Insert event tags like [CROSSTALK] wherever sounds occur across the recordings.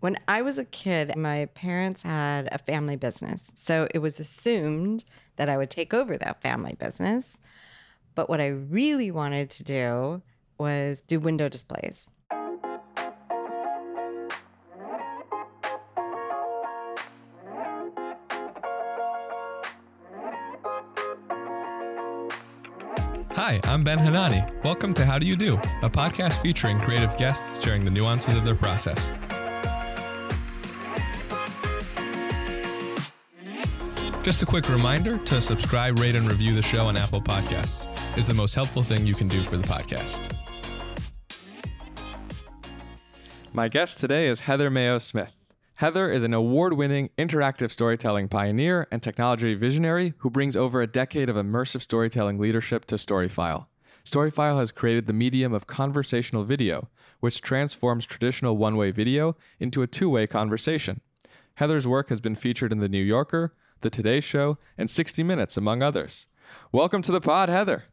When I was a kid, my parents had a family business. So it was assumed that I would take over that family business. But what I really wanted to do was do window displays. Hi, I'm Ben Hanani. Welcome to How Do You Do, a podcast featuring creative guests sharing the nuances of their process. Just a quick reminder to subscribe, rate, and review the show on Apple Podcasts is the most helpful thing you can do for the podcast. My guest today is Heather Maio-Smith. Heather is an award winning interactive storytelling pioneer and technology visionary who brings over a decade of immersive storytelling leadership to Storyfile. Storyfile has created the medium of conversational video, which transforms traditional one way video into a two way conversation. Heather's work has been featured in The New Yorker, The Today Show, and 60 Minutes, among others. Welcome to the pod, Heather.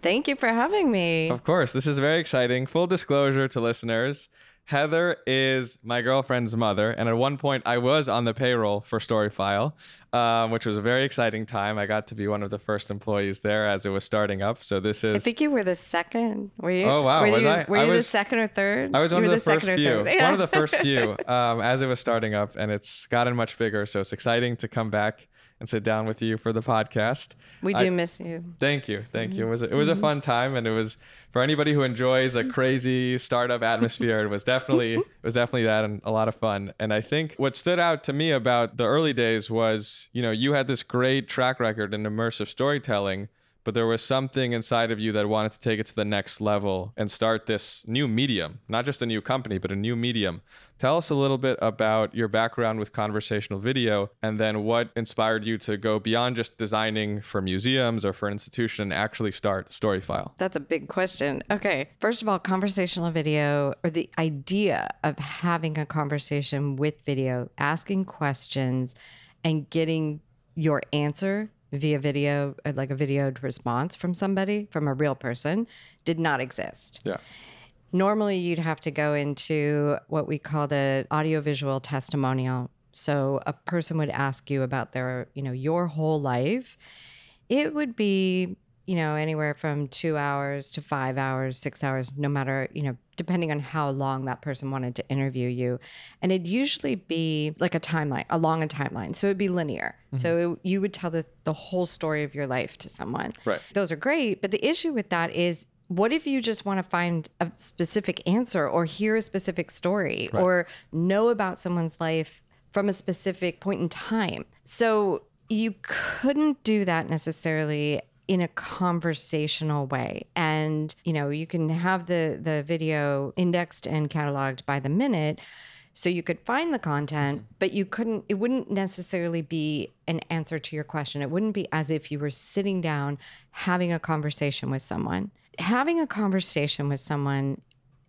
Thank you for having me. Of course, this is very exciting. Full disclosure to listeners Heather is my girlfriend's mother, and at one point I was on the payroll for Storyfile, um, which was a very exciting time. I got to be one of the first employees there as it was starting up. So this is. I think you were the second. Were you? Oh wow! Were was you, I? Were I you was, the second or third? I was one of the, the first few. Yeah. One of the first few um, as it was starting up, and it's gotten much bigger. So it's exciting to come back and sit down with you for the podcast. We do I, miss you. Thank you, thank you. It was a, it was a mm-hmm. fun time, and it was for anybody who enjoys a crazy startup atmosphere. It was definitely [LAUGHS] it was definitely that and a lot of fun. And I think what stood out to me about the early days was you know you had this great track record in immersive storytelling but there was something inside of you that wanted to take it to the next level and start this new medium, not just a new company, but a new medium. Tell us a little bit about your background with conversational video and then what inspired you to go beyond just designing for museums or for an institution and actually start Storyfile. That's a big question. Okay. First of all, conversational video or the idea of having a conversation with video, asking questions and getting your answer via video, uh, like a videoed response from somebody, from a real person, did not exist. Yeah. Normally, you'd have to go into what we call the audiovisual testimonial. So a person would ask you about their, you know, your whole life. It would be, you know, anywhere from two hours to five hours, six hours, no matter, you know, depending on how long that person wanted to interview you. And it'd usually be like a timeline, along a timeline. So it'd be linear. Mm-hmm. So it, you would tell the, the whole story of your life to someone. Right. Those are great. But the issue with that is what if you just want to find a specific answer or hear a specific story right. or know about someone's life from a specific point in time? So you couldn't do that necessarily in a conversational way. And you know you can have the the video indexed and cataloged by the minute so you could find the content mm-hmm. but you couldn't it wouldn't necessarily be an answer to your question. It wouldn't be as if you were sitting down having a conversation with someone. Having a conversation with someone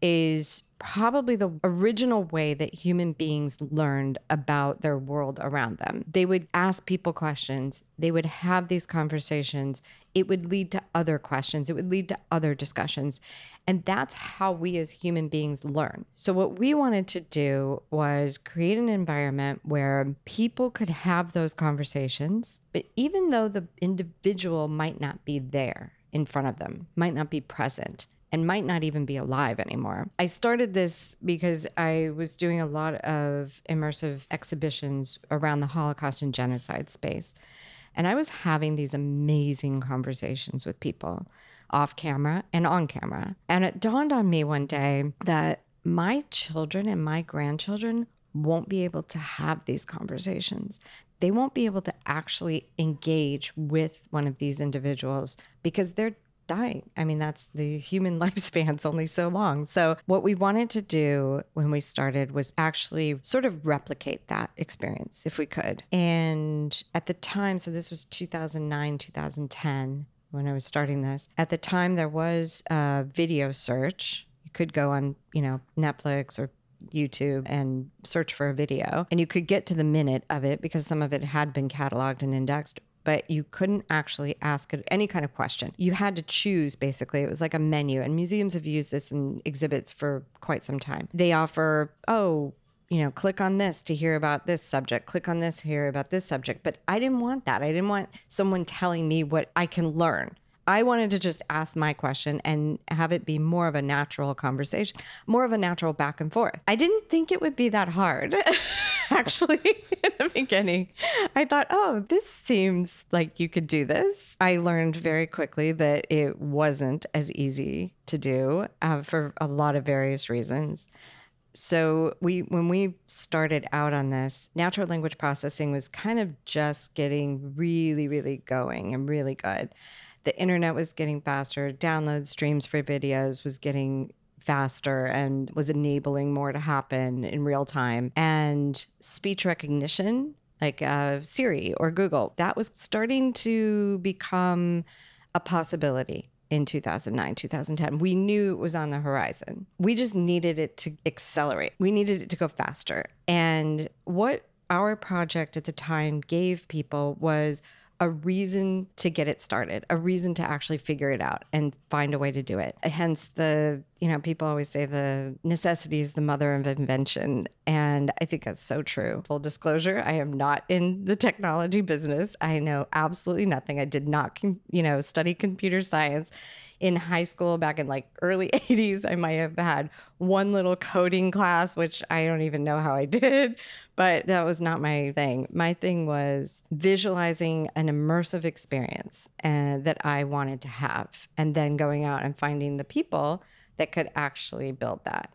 is probably the original way that human beings learned about their world around them. They would ask people questions, they would have these conversations. It would lead to other questions, it would lead to other discussions. And that's how we as human beings learn. So, what we wanted to do was create an environment where people could have those conversations, but even though the individual might not be there, in front of them, might not be present and might not even be alive anymore. I started this because I was doing a lot of immersive exhibitions around the Holocaust and genocide space. And I was having these amazing conversations with people off camera and on camera. And it dawned on me one day that my children and my grandchildren won't be able to have these conversations. They won't be able to actually engage with one of these individuals because they're dying. I mean, that's the human [LAUGHS] lifespan's only so long. So, what we wanted to do when we started was actually sort of replicate that experience if we could. And at the time, so this was 2009, 2010 when I was starting this. At the time, there was a video search. You could go on, you know, Netflix or YouTube and search for a video, and you could get to the minute of it because some of it had been cataloged and indexed. But you couldn't actually ask any kind of question. You had to choose, basically. It was like a menu, and museums have used this in exhibits for quite some time. They offer, oh, you know, click on this to hear about this subject, click on this, hear about this subject. But I didn't want that. I didn't want someone telling me what I can learn. I wanted to just ask my question and have it be more of a natural conversation, more of a natural back and forth. I didn't think it would be that hard, [LAUGHS] actually, in the beginning. I thought, oh, this seems like you could do this. I learned very quickly that it wasn't as easy to do uh, for a lot of various reasons. So we when we started out on this, natural language processing was kind of just getting really really going and really good. The internet was getting faster, download streams for videos was getting faster and was enabling more to happen in real time. And speech recognition, like uh, Siri or Google, that was starting to become a possibility in 2009, 2010. We knew it was on the horizon. We just needed it to accelerate. We needed it to go faster. And what our project at the time gave people was a reason to get it started, a reason to actually figure it out and find a way to do it. Hence the, you know, people always say the necessity is the mother of invention. And I think that's so true. Full disclosure, I am not in the technology business. I know absolutely nothing. I did not, you know, study computer science in high school back in like early [LAUGHS] 80s i might have had one little coding class which i don't even know how i did but that was not my thing. My thing was visualizing an immersive experience and uh, that i wanted to have and then going out and finding the people that could actually build that.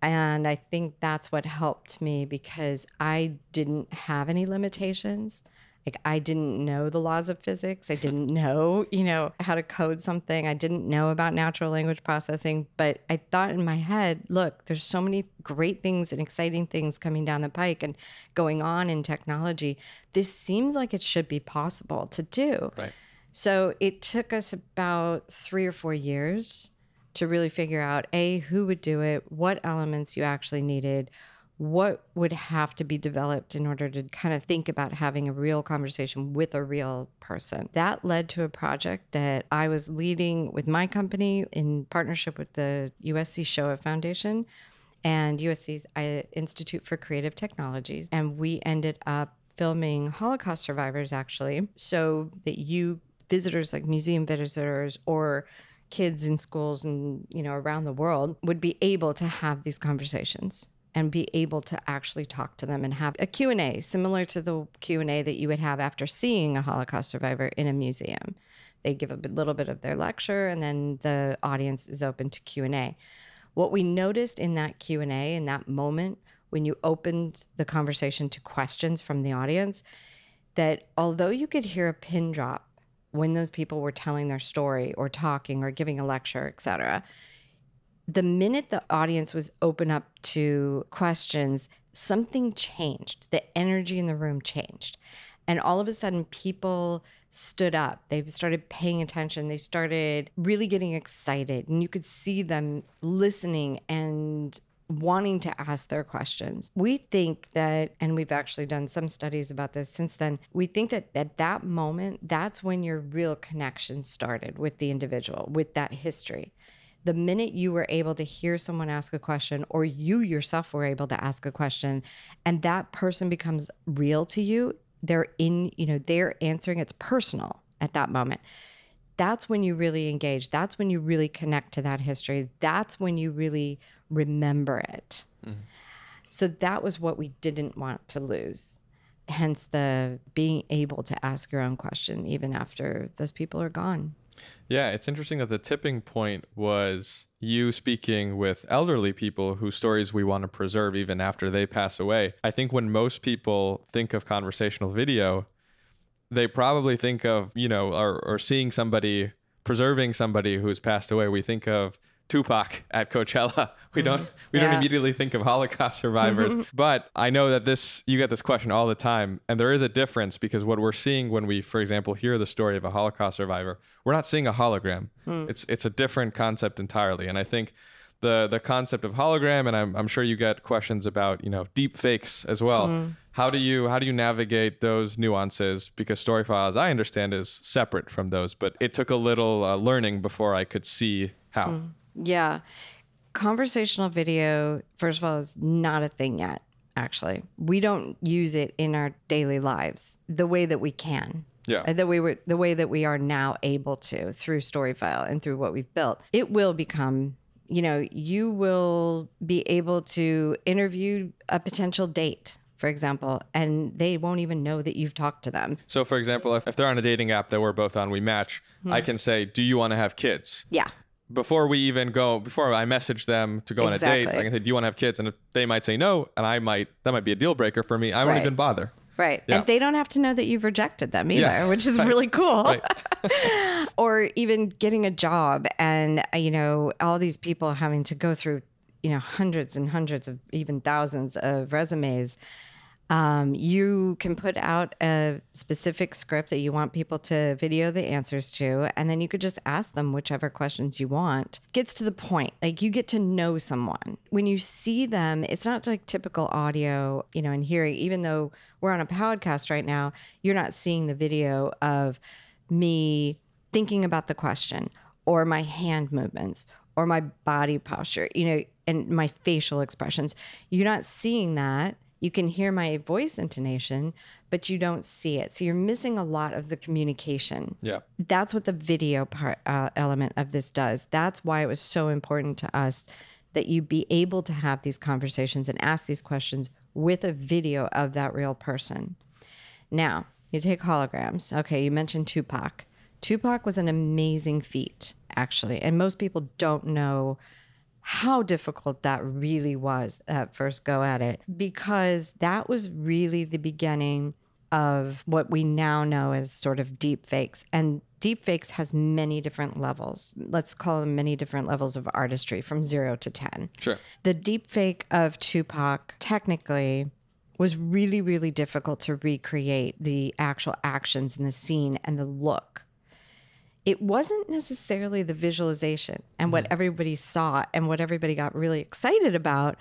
And i think that's what helped me because i didn't have any limitations like I didn't know the laws of physics. I didn't [LAUGHS] know, you know, how to code something. I didn't know about natural language processing, but I thought in my head, look, there's so many great things and exciting things coming down the pike and going on in technology. This seems like it should be possible to do. Right. So it took us about 3 or 4 years to really figure out a who would do it, what elements you actually needed, what would have to be developed in order to kind of think about having a real conversation with a real person. That led to a project that I was leading with my company in partnership with the USC Shoah Foundation and USC's uh, Institute for Creative Technologies. And we ended up filming Holocaust survivors actually, so that you visitors like museum visitors or kids in schools and you know around the world would be able to have these conversations and be able to actually talk to them and have a Q&A similar to the Q&A that you would have after seeing a Holocaust survivor in a museum. They give a little bit of their lecture and then the audience is open to Q&A. What we noticed in that Q&A in that moment when you opened the conversation to questions from the audience that although you could hear a pin drop when those people were telling their story or talking or giving a lecture, etc., the minute the audience was open up to questions, something changed. The energy in the room changed. And all of a sudden, people stood up. They started paying attention. They started really getting excited. And you could see them listening and wanting to ask their questions. We think that, and we've actually done some studies about this since then, we think that at that moment, that's when your real connection started with the individual, with that history the minute you were able to hear someone ask a question or you yourself were able to ask a question and that person becomes real to you they're in you know they're answering it's personal at that moment. That's when you really engage. That's when you really connect to that history. That's when you really remember it. Mm-hmm. so that was what we didn't want to lose. Hence the being able to ask your own question even after those people are gone yeah, it's interesting that the tipping point was you speaking with elderly people whose stories we want to preserve even after they pass away. I think when most people think of conversational video, they probably think of, you know, or, or seeing somebody preserving somebody who's passed away. We think of Tupac at Coachella. [LAUGHS] We don't mm-hmm. we yeah. don't immediately think of Holocaust survivors. [LAUGHS] but I know that this you get this question all the time and there is a difference because what we're seeing when we for example hear the story of a Holocaust survivor, we're not seeing a hologram. Mm. It's it's a different concept entirely and I think the the concept of hologram and I'm, I'm sure you get questions about, you know, deep fakes as well. Mm. How do you how do you navigate those nuances because Storyfile as I understand is separate from those, but it took a little uh, learning before I could see how. Mm. Yeah conversational video, first of all, is not a thing yet, actually. We don't use it in our daily lives the way that we can. Yeah. Uh, The way we the way that we are now able to through Storyfile and through what we've built. It will become, you know, you will be able to interview a potential date, for example, and they won't even know that you've talked to them. So, for example, if, if they're on a dating app that we're both on, we match. I can say, Do you want to have kids? Yeah. Before we even go, before I message them to go on a date, Exactly. I can say, Do you want to have kids? And if they might say no, and I might, that might be a deal breaker for me. I won't Right. even bother. Right. Yeah. And they don't have to know that you've rejected them either, Yeah. which is [LAUGHS] really cool. Right. [LAUGHS] or even getting a job and, uh, you know, all these people having to go through, you know, hundreds and hundreds of even thousands of resumes. Um, you can put out a specific script that you want people to video the answers to, and then you could just ask them whichever questions you want. Gets to the point. Like you get to know someone. When you see them, it's not like typical audio, you know, and hearing, even though we're on a podcast right now, you're not seeing the video of me thinking about the question or my hand movements or my body posture, you know, and my facial expressions. You're not seeing that. You can hear my voice intonation, but you don't see it. So you're missing a lot of the communication. Yeah. That's what the video part uh, element of this does. That's why it was so important to us that you be able to have these conversations and ask these questions with a video of that real person. Now, you take holograms. Okay, you mentioned Tupac. Tupac was an amazing feat, actually. And most people don't know how difficult that really was at first go at it because that was really the beginning of what we now know as sort of deep fakes. And deep fakes has many different levels. Let's call them many different levels of artistry from zero to 10. Sure. The deep fake of Tupac technically was really, really difficult to recreate the actual actions in the scene and the look. It wasn't necessarily the visualization and what mm-hmm. everybody saw and what everybody got really excited about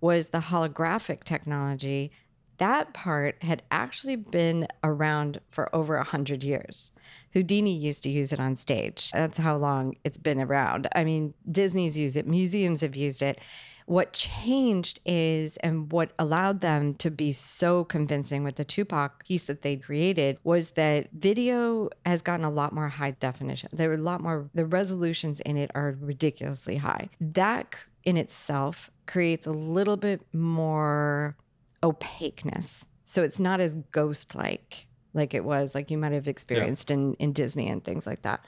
was the holographic technology. That part had actually been around for over a hundred years. Houdini used to use it on stage. That's how long it's been around. I mean, Disney's used it, museums have used it. What changed is, and what allowed them to be so convincing with the Tupac piece that they created was that video has gotten a lot more high definition. There are a lot more, the resolutions in it are ridiculously high. That in itself creates a little bit more opaqueness. So it's not as ghost like like it was, like you might have experienced in, in Disney and things like that.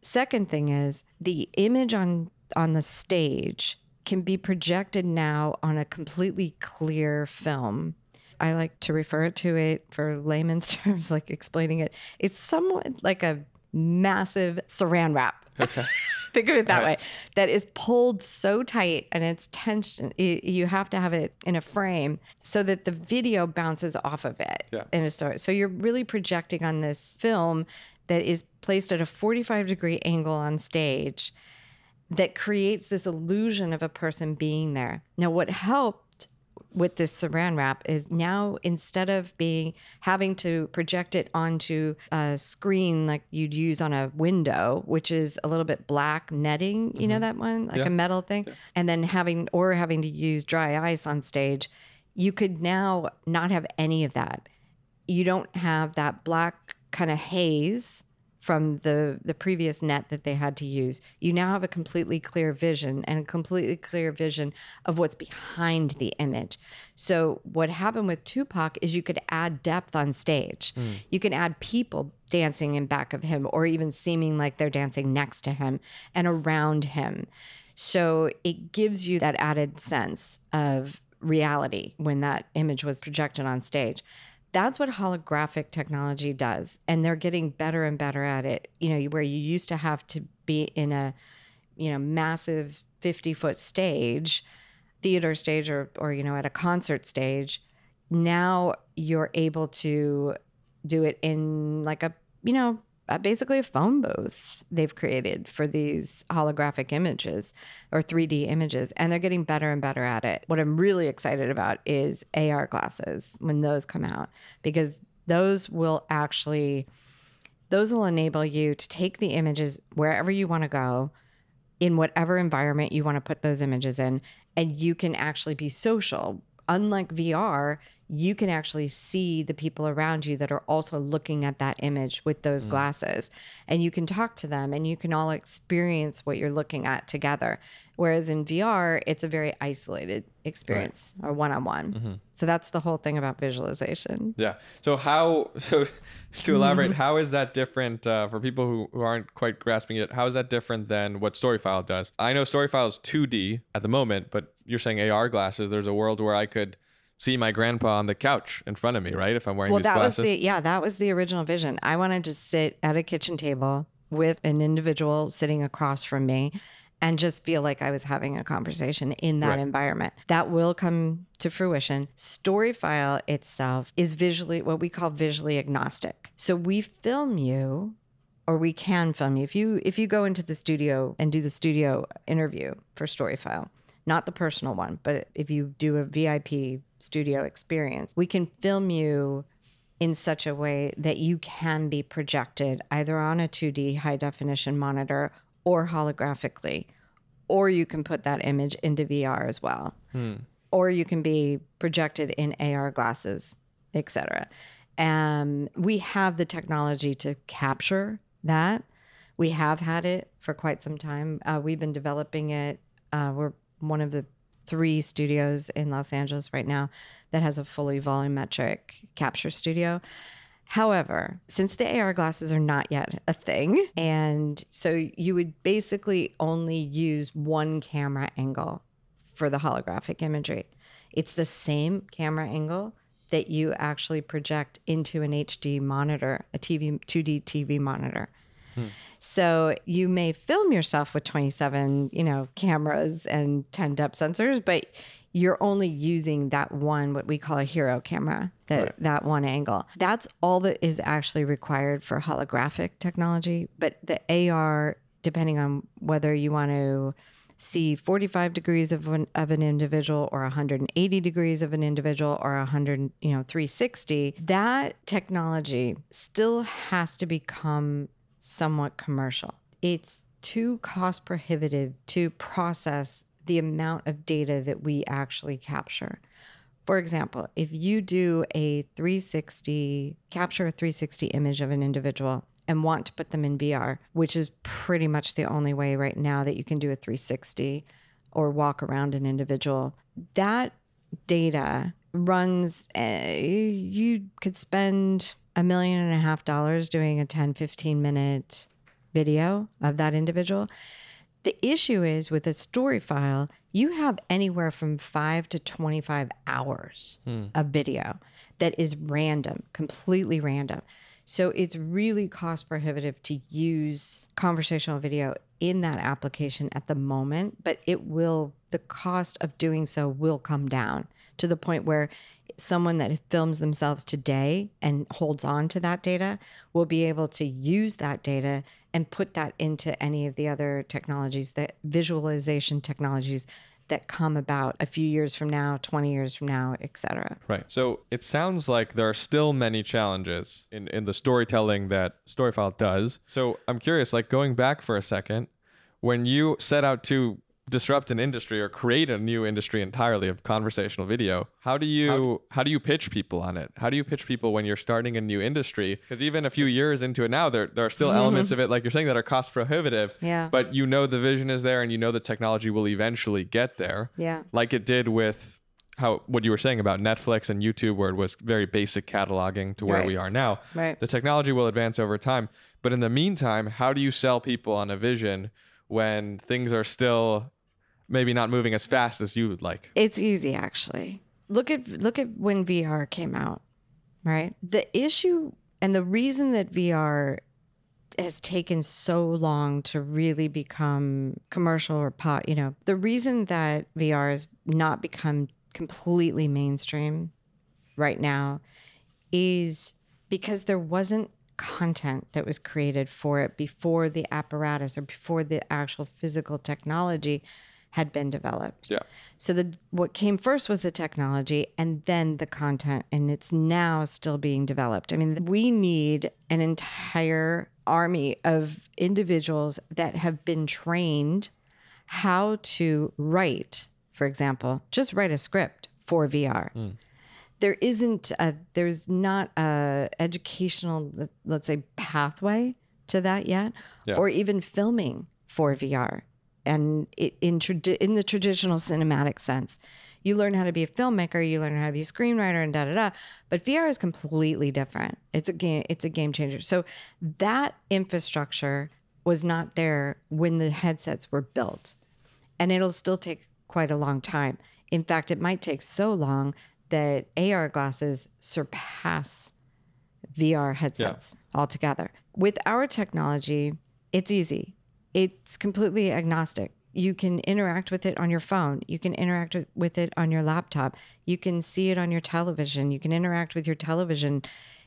Second thing is the image on on the stage can be projected now on a completely clear film. I like to refer to it for layman's [LAUGHS] terms, like explaining it. It's somewhat like a massive saran wrap. Okay. [LAUGHS] Think of it that Right. way. That is pulled so tight and it's tension. You have to have it in a frame so that the video bounces off of it Yeah. in a story. So you're really projecting on this film that is placed at a 45 degree angle on stage that creates this illusion of a person being there. Now, what helped with this saran wrap is now instead of being having to project it onto a screen like you'd use on a window, which is a little bit black netting, you know mm-hmm. that one, like Yeah. a metal thing, and then having or having to use dry ice on stage, you could now not have any of that. You don't have that black kind of haze from the the previous net that they had to use. You now have a completely clear vision and a completely clear vision of what's behind the image. So what happened with Tupac is you could add depth on stage. Hmm. You can add people dancing in back of him or even seeming like they're dancing next to him and around him. So it gives you that added sense of reality when that image was projected on stage. That's what holographic technology does. And they're getting better and better at it. You know, where you used to have to be in a, you know, massive 50 foot stage, theater stage, or, or, you know, at a concert stage. Now you're able to do it in like a, you know, Uh, basically a phone booth they've created for these holographic images or 3D images, and they're getting better and better at it. What I'm really excited about is AR glasses when those come out, because those will actually those will enable you to take the images wherever you want to go in whatever environment you want to put those images in, and you can actually be social. Unlike VR, you can actually see the people around you that are also looking at that image with those mm. glasses and you can talk to them and you can all experience what you're looking at together whereas in VR it's a very isolated experience right. or one-on-one mm-hmm. so that's the whole thing about visualization yeah so how [LAUGHS] so to elaborate how is that different uh, for people who, who aren't quite grasping it how is that different than what storyfile does i know storyfile is 2d at the moment but you're saying ar glasses there's a world where i could see my grandpa on the couch in front of me, right? If I'm wearing well, these that glasses. was the yeah, that was the original vision. I wanted to sit at a kitchen table with an individual sitting across from me and just feel like I was having a conversation in that right. environment. That will come to fruition. Storyfile itself is visually what we call visually agnostic. So we film you or we can film you. If you if you go into the studio and do the studio interview for Storyfile, not the personal one, but if you do a VIP studio experience, we can film you in such a way that you can be projected either on a 2D high definition monitor or holographically, or you can put that image into VR as well. Hmm. Or you can be projected in AR glasses, etc. And we have the technology to capture that. We have had it for quite some time. Uh, we've been developing it. Uh, we're one of the three studios in Los Angeles right now that has a fully volumetric capture studio. However, since the AR glasses are not yet a thing, and so you would basically only use one camera angle for the holographic imagery. It's the same camera angle that you actually project into an HD monitor, a TV 2D TV monitor. So you may film yourself with 27, you know, cameras and 10 depth sensors, but you're only using that one what we call a hero camera that right. that one angle that's all that is actually required for holographic technology but the ar depending on whether you want to see 45 degrees of an, of an individual or 180 degrees of an individual or 100 you know 360 that technology still has to become somewhat commercial. It's too cost prohibitive to process the amount of data that we actually capture. For example, if you do a 360, capture a 360 image of an individual and want to put them in VR, which is pretty much the only way right now that you can do a 360 or walk around an individual, that data runs, uh, you could spend a million and a half dollars doing a 10, 15 minute video of that individual. The issue is with a story file, you have anywhere from five to 25 hours hmm. of video that is random, completely random. So it's really cost prohibitive to use conversational video in that application at the moment, but it will, the cost of doing so will come down to the point where someone that films themselves today and holds on to that data will be able to use that data and put that into any of the other technologies that visualization technologies that come about a few years from now, 20 years from now, etc. Right. So it sounds like there are still many challenges in, in the storytelling that Storyfile does. So I'm curious, like going back for a second, when you set out to disrupt an industry or create a new industry entirely of conversational video how do you how, how do you pitch people on it how do you pitch people when you're starting a new industry because even a few years into it now there, there are still mm-hmm. elements of it like you're saying that are cost prohibitive yeah but you know the vision is there and you know the technology will eventually get there yeah like it did with how what you were saying about Netflix and YouTube, where it was very basic cataloging to where right. we are now. Right. The technology will advance over time, but in the meantime, how do you sell people on a vision when things are still maybe not moving as fast as you would like. It's easy actually. Look at look at when VR came out, right? The issue and the reason that VR has taken so long to really become commercial or pot, you know, the reason that VR has not become completely mainstream right now is because there wasn't content that was created for it before the apparatus or before the actual physical technology had been developed. Yeah. So the what came first was the technology and then the content and it's now still being developed. I mean, we need an entire army of individuals that have been trained how to write, for example, just write a script for VR. Mm. There isn't a, there's not a educational, let's say, pathway to that yet, yeah. or even filming for VR. And it, in in the traditional cinematic sense, you learn how to be a filmmaker, you learn how to be a screenwriter, and da da da. But VR is completely different. It's a game. It's a game changer. So that infrastructure was not there when the headsets were built, and it'll still take quite a long time. In fact, it might take so long that AR glasses surpass VR headsets yeah. altogether. With our technology, it's easy. It's completely agnostic. You can interact with it on your phone. You can interact with it on your laptop. You can see it on your television. You can interact with your television.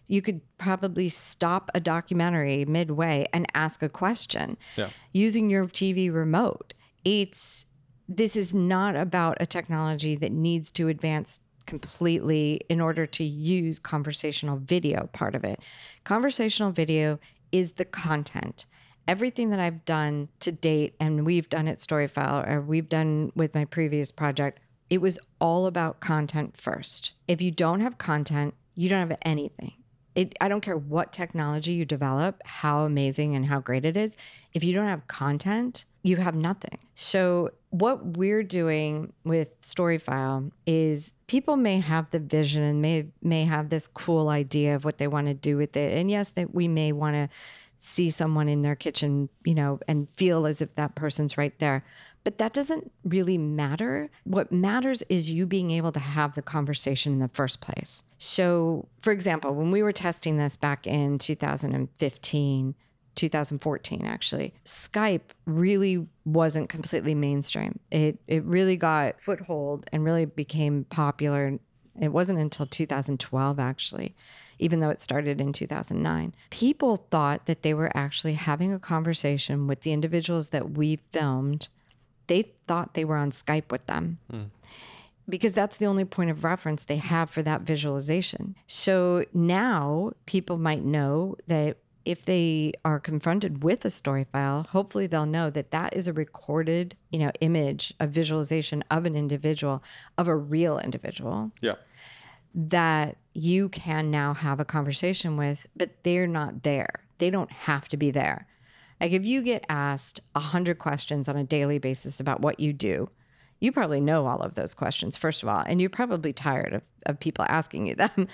You could probably stop a documentary midway and ask a question yeah. using your TV remote. It's this is not about a technology that needs to advance completely in order to use conversational video part of it. Conversational video is the content everything that I've done to date, and we've done at Storyfile, or we've done with my previous project, it was all about content first. If you don't have content, you don't have anything. It, I don't care what technology you develop, how amazing and how great it is. If you don't have content, you have nothing. So, what we're doing with Storyfile is people may have the vision and may may have this cool idea of what they want to do with it. And yes, that we may want to see someone in their kitchen, you know, and feel as if that person's right there. But that doesn't really matter. What matters is you being able to have the conversation in the first place. So, for example, when we were testing this back in 2015, 2014 actually skype really wasn't completely mainstream it it really got foothold and really became popular it wasn't until 2012 actually even though it started in 2009. People thought that they were actually having a conversation with the individuals that we filmed. They thought they were on Skype with them. Mm. Because that's the only point of reference they have for that visualization. So now people might know that if they are confronted with a story file, hopefully they'll know that that is a recorded, you know, image, a visualization of an individual, of a real individual. Yeah that you can now have a conversation with, but they're not there. They don't have to be there. Like if you get asked a hundred questions on a daily basis about what you do, you probably know all of those questions, first of all, and you're probably tired of, of people asking you them.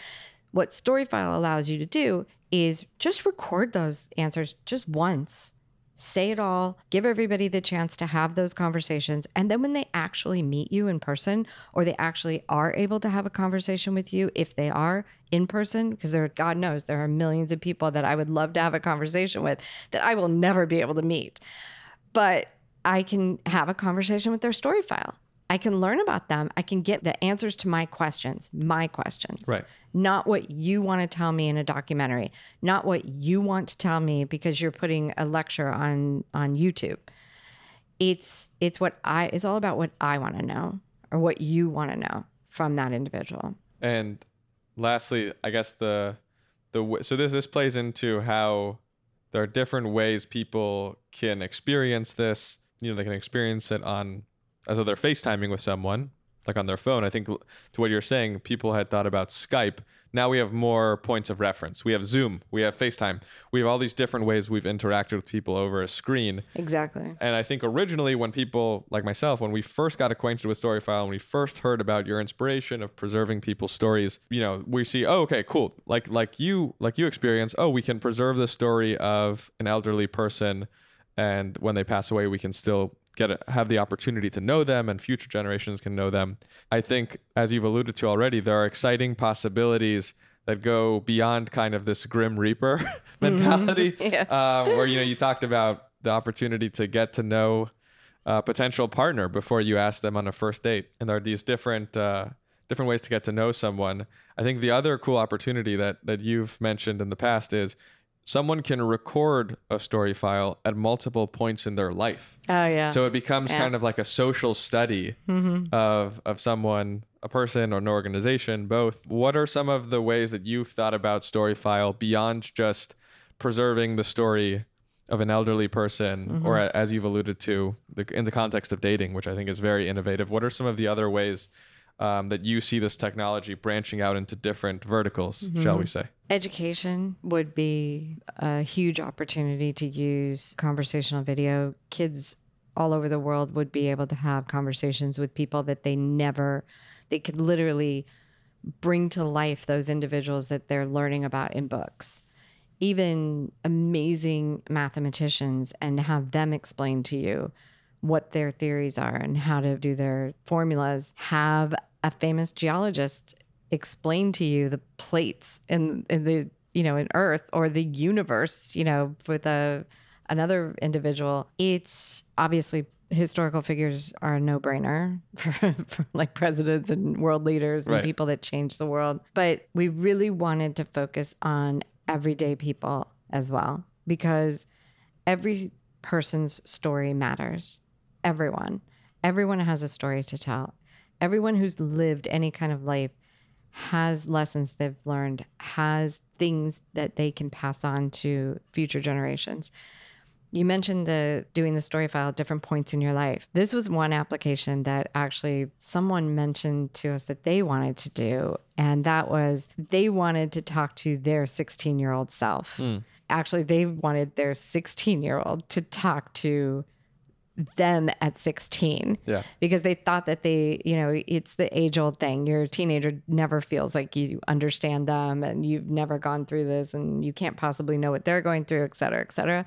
What Storyfile allows you to do is just record those answers just once say it all, give everybody the chance to have those conversations. And then when they actually meet you in person or they actually are able to have a conversation with you, if they are in person, because there, God knows, there are millions of people that I would love to have a conversation with that I will never be able to meet. But I can have a conversation with their story file. I can learn about them. I can get the answers to my questions, my questions. Right. Not what you want to tell me in a documentary, not what you want to tell me because you're putting a lecture on on YouTube. It's it's what I it's all about what I want to know or what you want to know from that individual. And lastly, I guess the the so this this plays into how there are different ways people can experience this. You know, they can experience it on as though they're FaceTiming with someone, like on their phone. I think to what you're saying, people had thought about Skype. Now we have more points of reference. We have Zoom, we have FaceTime, we have all these different ways we've interacted with people over a screen. Exactly. And I think originally, when people like myself, when we first got acquainted with Storyfile and we first heard about your inspiration of preserving people's stories, you know, we see, oh, okay, cool. Like like you like you experience, oh, we can preserve the story of an elderly person and when they pass away we can still get a, have the opportunity to know them and future generations can know them. I think, as you've alluded to already, there are exciting possibilities that go beyond kind of this grim reaper [LAUGHS] mentality, mm-hmm. [LAUGHS] yeah. um, where you know you talked about the opportunity to get to know a potential partner before you ask them on a first date, and there are these different. Uh, different ways to get to know someone. I think the other cool opportunity that that you've mentioned in the past is someone can record a story file at multiple points in their life. Oh yeah. So it becomes yeah. kind of like a social study mm-hmm. of of someone, a person or an organization, both. What are some of the ways that you've thought about story file beyond just preserving the story of an elderly person, mm-hmm. or as you've alluded to, the, in the context of dating, which I think is very innovative. What are some of the other ways um, that you see this technology branching out into different verticals, mm-hmm. shall we say? Education would be a huge opportunity to use conversational video. Kids all over the world would be able to have conversations with people that they never, they could literally bring to life those individuals that they're learning about in books. Even amazing mathematicians and have them explain to you what their theories are and how to do their formulas. Have a famous geologist explain to you the plates in, in the you know in Earth or the universe. You know, with a another individual. It's obviously historical figures are a no-brainer [LAUGHS] for, for, like presidents and world leaders and right. people that change the world but we really wanted to focus on everyday people as well because every person's story matters everyone everyone has a story to tell everyone who's lived any kind of life has lessons they've learned has things that they can pass on to future generations you mentioned the doing the story file at different points in your life. This was one application that actually someone mentioned to us that they wanted to do, and that was they wanted to talk to their 16 year old self. Mm. Actually, they wanted their 16 year old to talk to them at 16 yeah. Because they thought that they you know it's the age old thing your teenager never feels like you understand them and you've never gone through this and you can't possibly know what they're going through et cetera et cetera.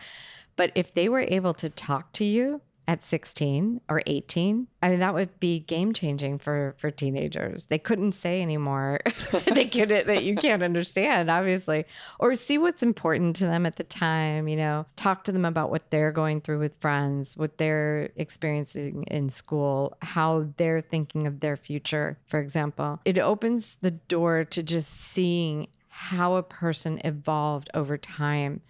But if they were able to talk to you at 16 or 18, I mean that would be game changing for for teenagers. They couldn't say anymore. [LAUGHS] they couldn't that you can't understand, obviously. Or see what's important to them at the time, you know, talk to them about what they're going through with friends, what they're experiencing in school, how they're thinking of their future, for example. It opens the door to just seeing how a person evolved over time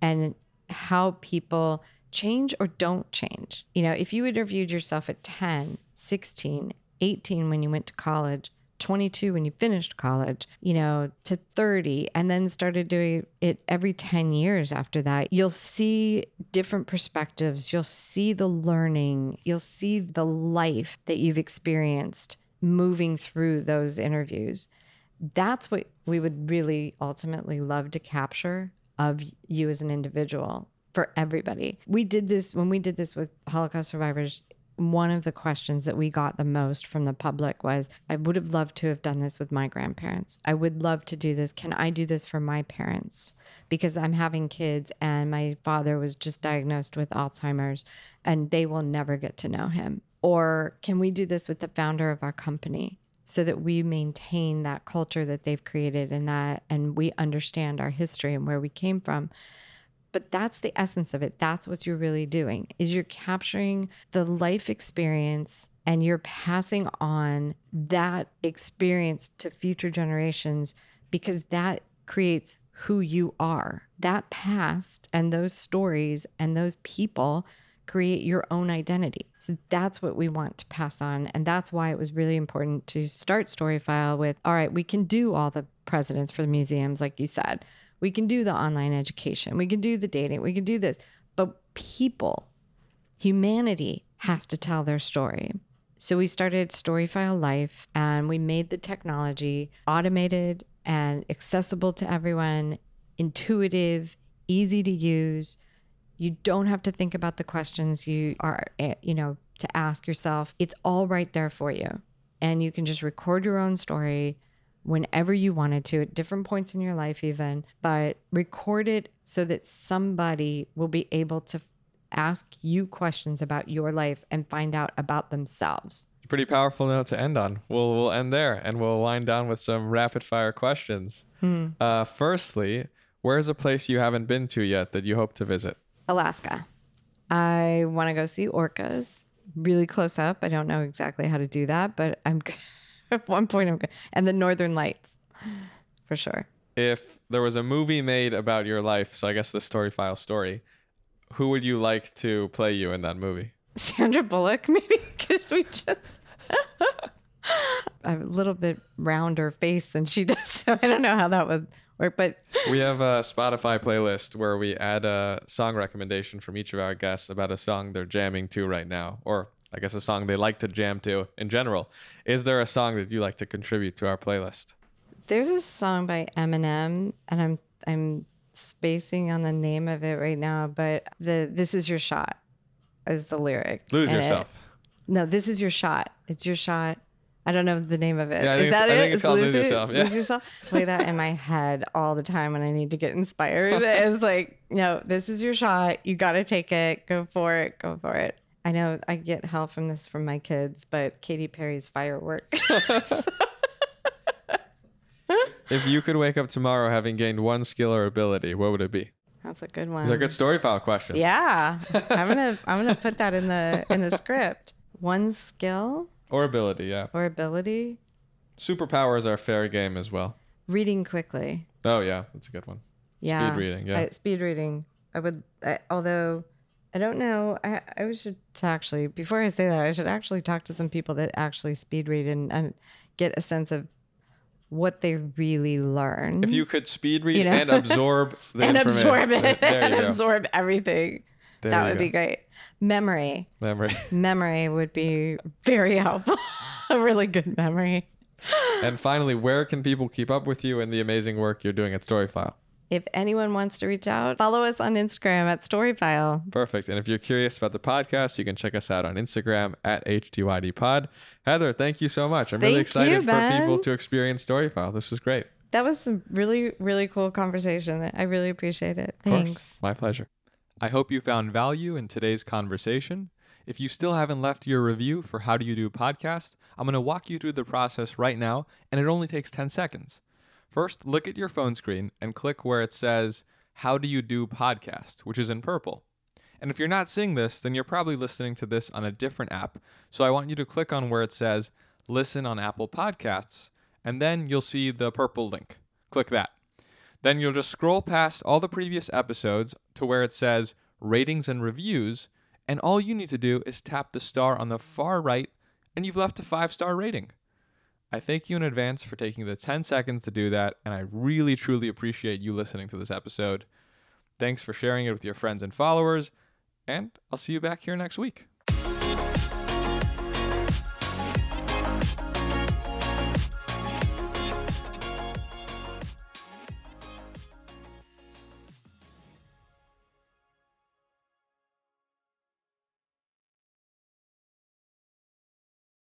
and how people change or don't change. You know, if you interviewed yourself at 10, 16, 18 when you went to college, 22 when you finished college, you know, to 30, and then started doing it every 10 years after that, you'll see different perspectives. You'll see the learning, you'll see the life that you've experienced moving through those interviews. That's what we would really ultimately love to capture of you as an individual for everybody. We did this when we did this with Holocaust survivors. One of the questions that we got the most from the public was I would have loved to have done this with my grandparents. I would love to do this. Can I do this for my parents? Because I'm having kids and my father was just diagnosed with Alzheimer's and they will never get to know him. Or can we do this with the founder of our company? so that we maintain that culture that they've created and that and we understand our history and where we came from but that's the essence of it that's what you're really doing is you're capturing the life experience and you're passing on that experience to future generations because that creates who you are that past and those stories and those people create your own identity. So that's what we want to pass on. And that's why it was really important to start Storyfile with all right, we can do all the presidents for the museums, like you said. We can do the online education. We can do the dating. We can do this. But people, humanity has to tell their story. So we started Storyfile Life and we made the technology automated and accessible to everyone, intuitive, easy to use you don't have to think about the questions you are, eh, you know, to ask yourself. It's all right there for you. And you can just record your own story whenever you wanted to at different points in your life, even, but record it so that somebody will be able to ask you questions about your life and find out about themselves. Pretty powerful note to end on. We'll we'll end there and we'll wind down with some rapid fire questions. Hmm. Uh, firstly, where's a place you haven't been to yet that you hope to visit? Alaska. I want to go see orcas really close up. I don't know exactly how to do that, but I'm [LAUGHS] [LAUGHS] at one point I'm good. And the Northern Lights, for sure. If there was a movie made about your life, so I guess the story file story, who would you like to play you in that movie? [LAUGHS] Sandra Bullock, maybe, because we just I [LAUGHS] have a little bit rounder face than she does. So I don't know how that would work, but we have a Spotify playlist where we add a song recommendation from each of our guests about a song they're jamming to right now, or I guess a song they like to jam to in general. Is there a song that you like to contribute to our playlist? There's a song by Eminem, and I'm I'm spacing on the name of it right now, but the "This Is Your Shot" is the lyric. Lose yourself. It, no, this is your shot. It's your shot. I don't know the name of it. Yeah, is that it? I think it's called Lose, Yourself. Yeah. Lose Yourself. Play that in my head all the time when I need to get inspired. it's like, no, this is your shot. You got to take it. Go for it. Go for it. I know I get hell from this from my kids, but Katy Perry's fireworks. [LAUGHS] if you could wake up tomorrow having gained one skill or ability, what would it be? That's a good one. These are good Storyfile questions. Yeah, [LAUGHS] I'm gonna I'm gonna put that in the in the script. One skill or ability, yeah, or ability. Superpowers are fair game as well. Reading quickly. Oh yeah, that's a good one. Yeah, speed reading. Yeah, I, speed reading. I would, I, although I don't know. I I should actually before I say that I should actually talk to some people that actually speed read and, and get a sense of what they really learn. If you could speed read you know? and absorb [LAUGHS] the and absorb it [LAUGHS] and go. absorb everything, there that would go. be great. Memory. Memory. [LAUGHS] Memory would be very helpful. a really good memory. And finally, where can people keep up with you and the amazing work you're doing at Storyfile? If anyone wants to reach out, follow us on Instagram at Storyfile. Perfect. And if you're curious about the podcast, you can check us out on Instagram at HTYDPod. Heather, thank you so much. I'm thank really excited you, for people to experience Storyfile. This was great. That was some really, really cool conversation. I really appreciate it. Thanks. My pleasure. I hope you found value in today's conversation. If you still haven't left your review for How Do You Do Podcast, I'm going to walk you through the process right now, and it only takes 10 seconds. First, look at your phone screen and click where it says, How Do You Do Podcast, which is in purple. And if you're not seeing this, then you're probably listening to this on a different app. So I want you to click on where it says, Listen on Apple Podcasts, and then you'll see the purple link. Click that. Then you'll just scroll past all the previous episodes to where it says ratings and reviews, and all you need to do is tap the star on the far right, and you've left a five star rating. I thank you in advance for taking the 10 seconds to do that, and I really truly appreciate you listening to this episode. Thanks for sharing it with your friends and followers, and I'll see you back here next week.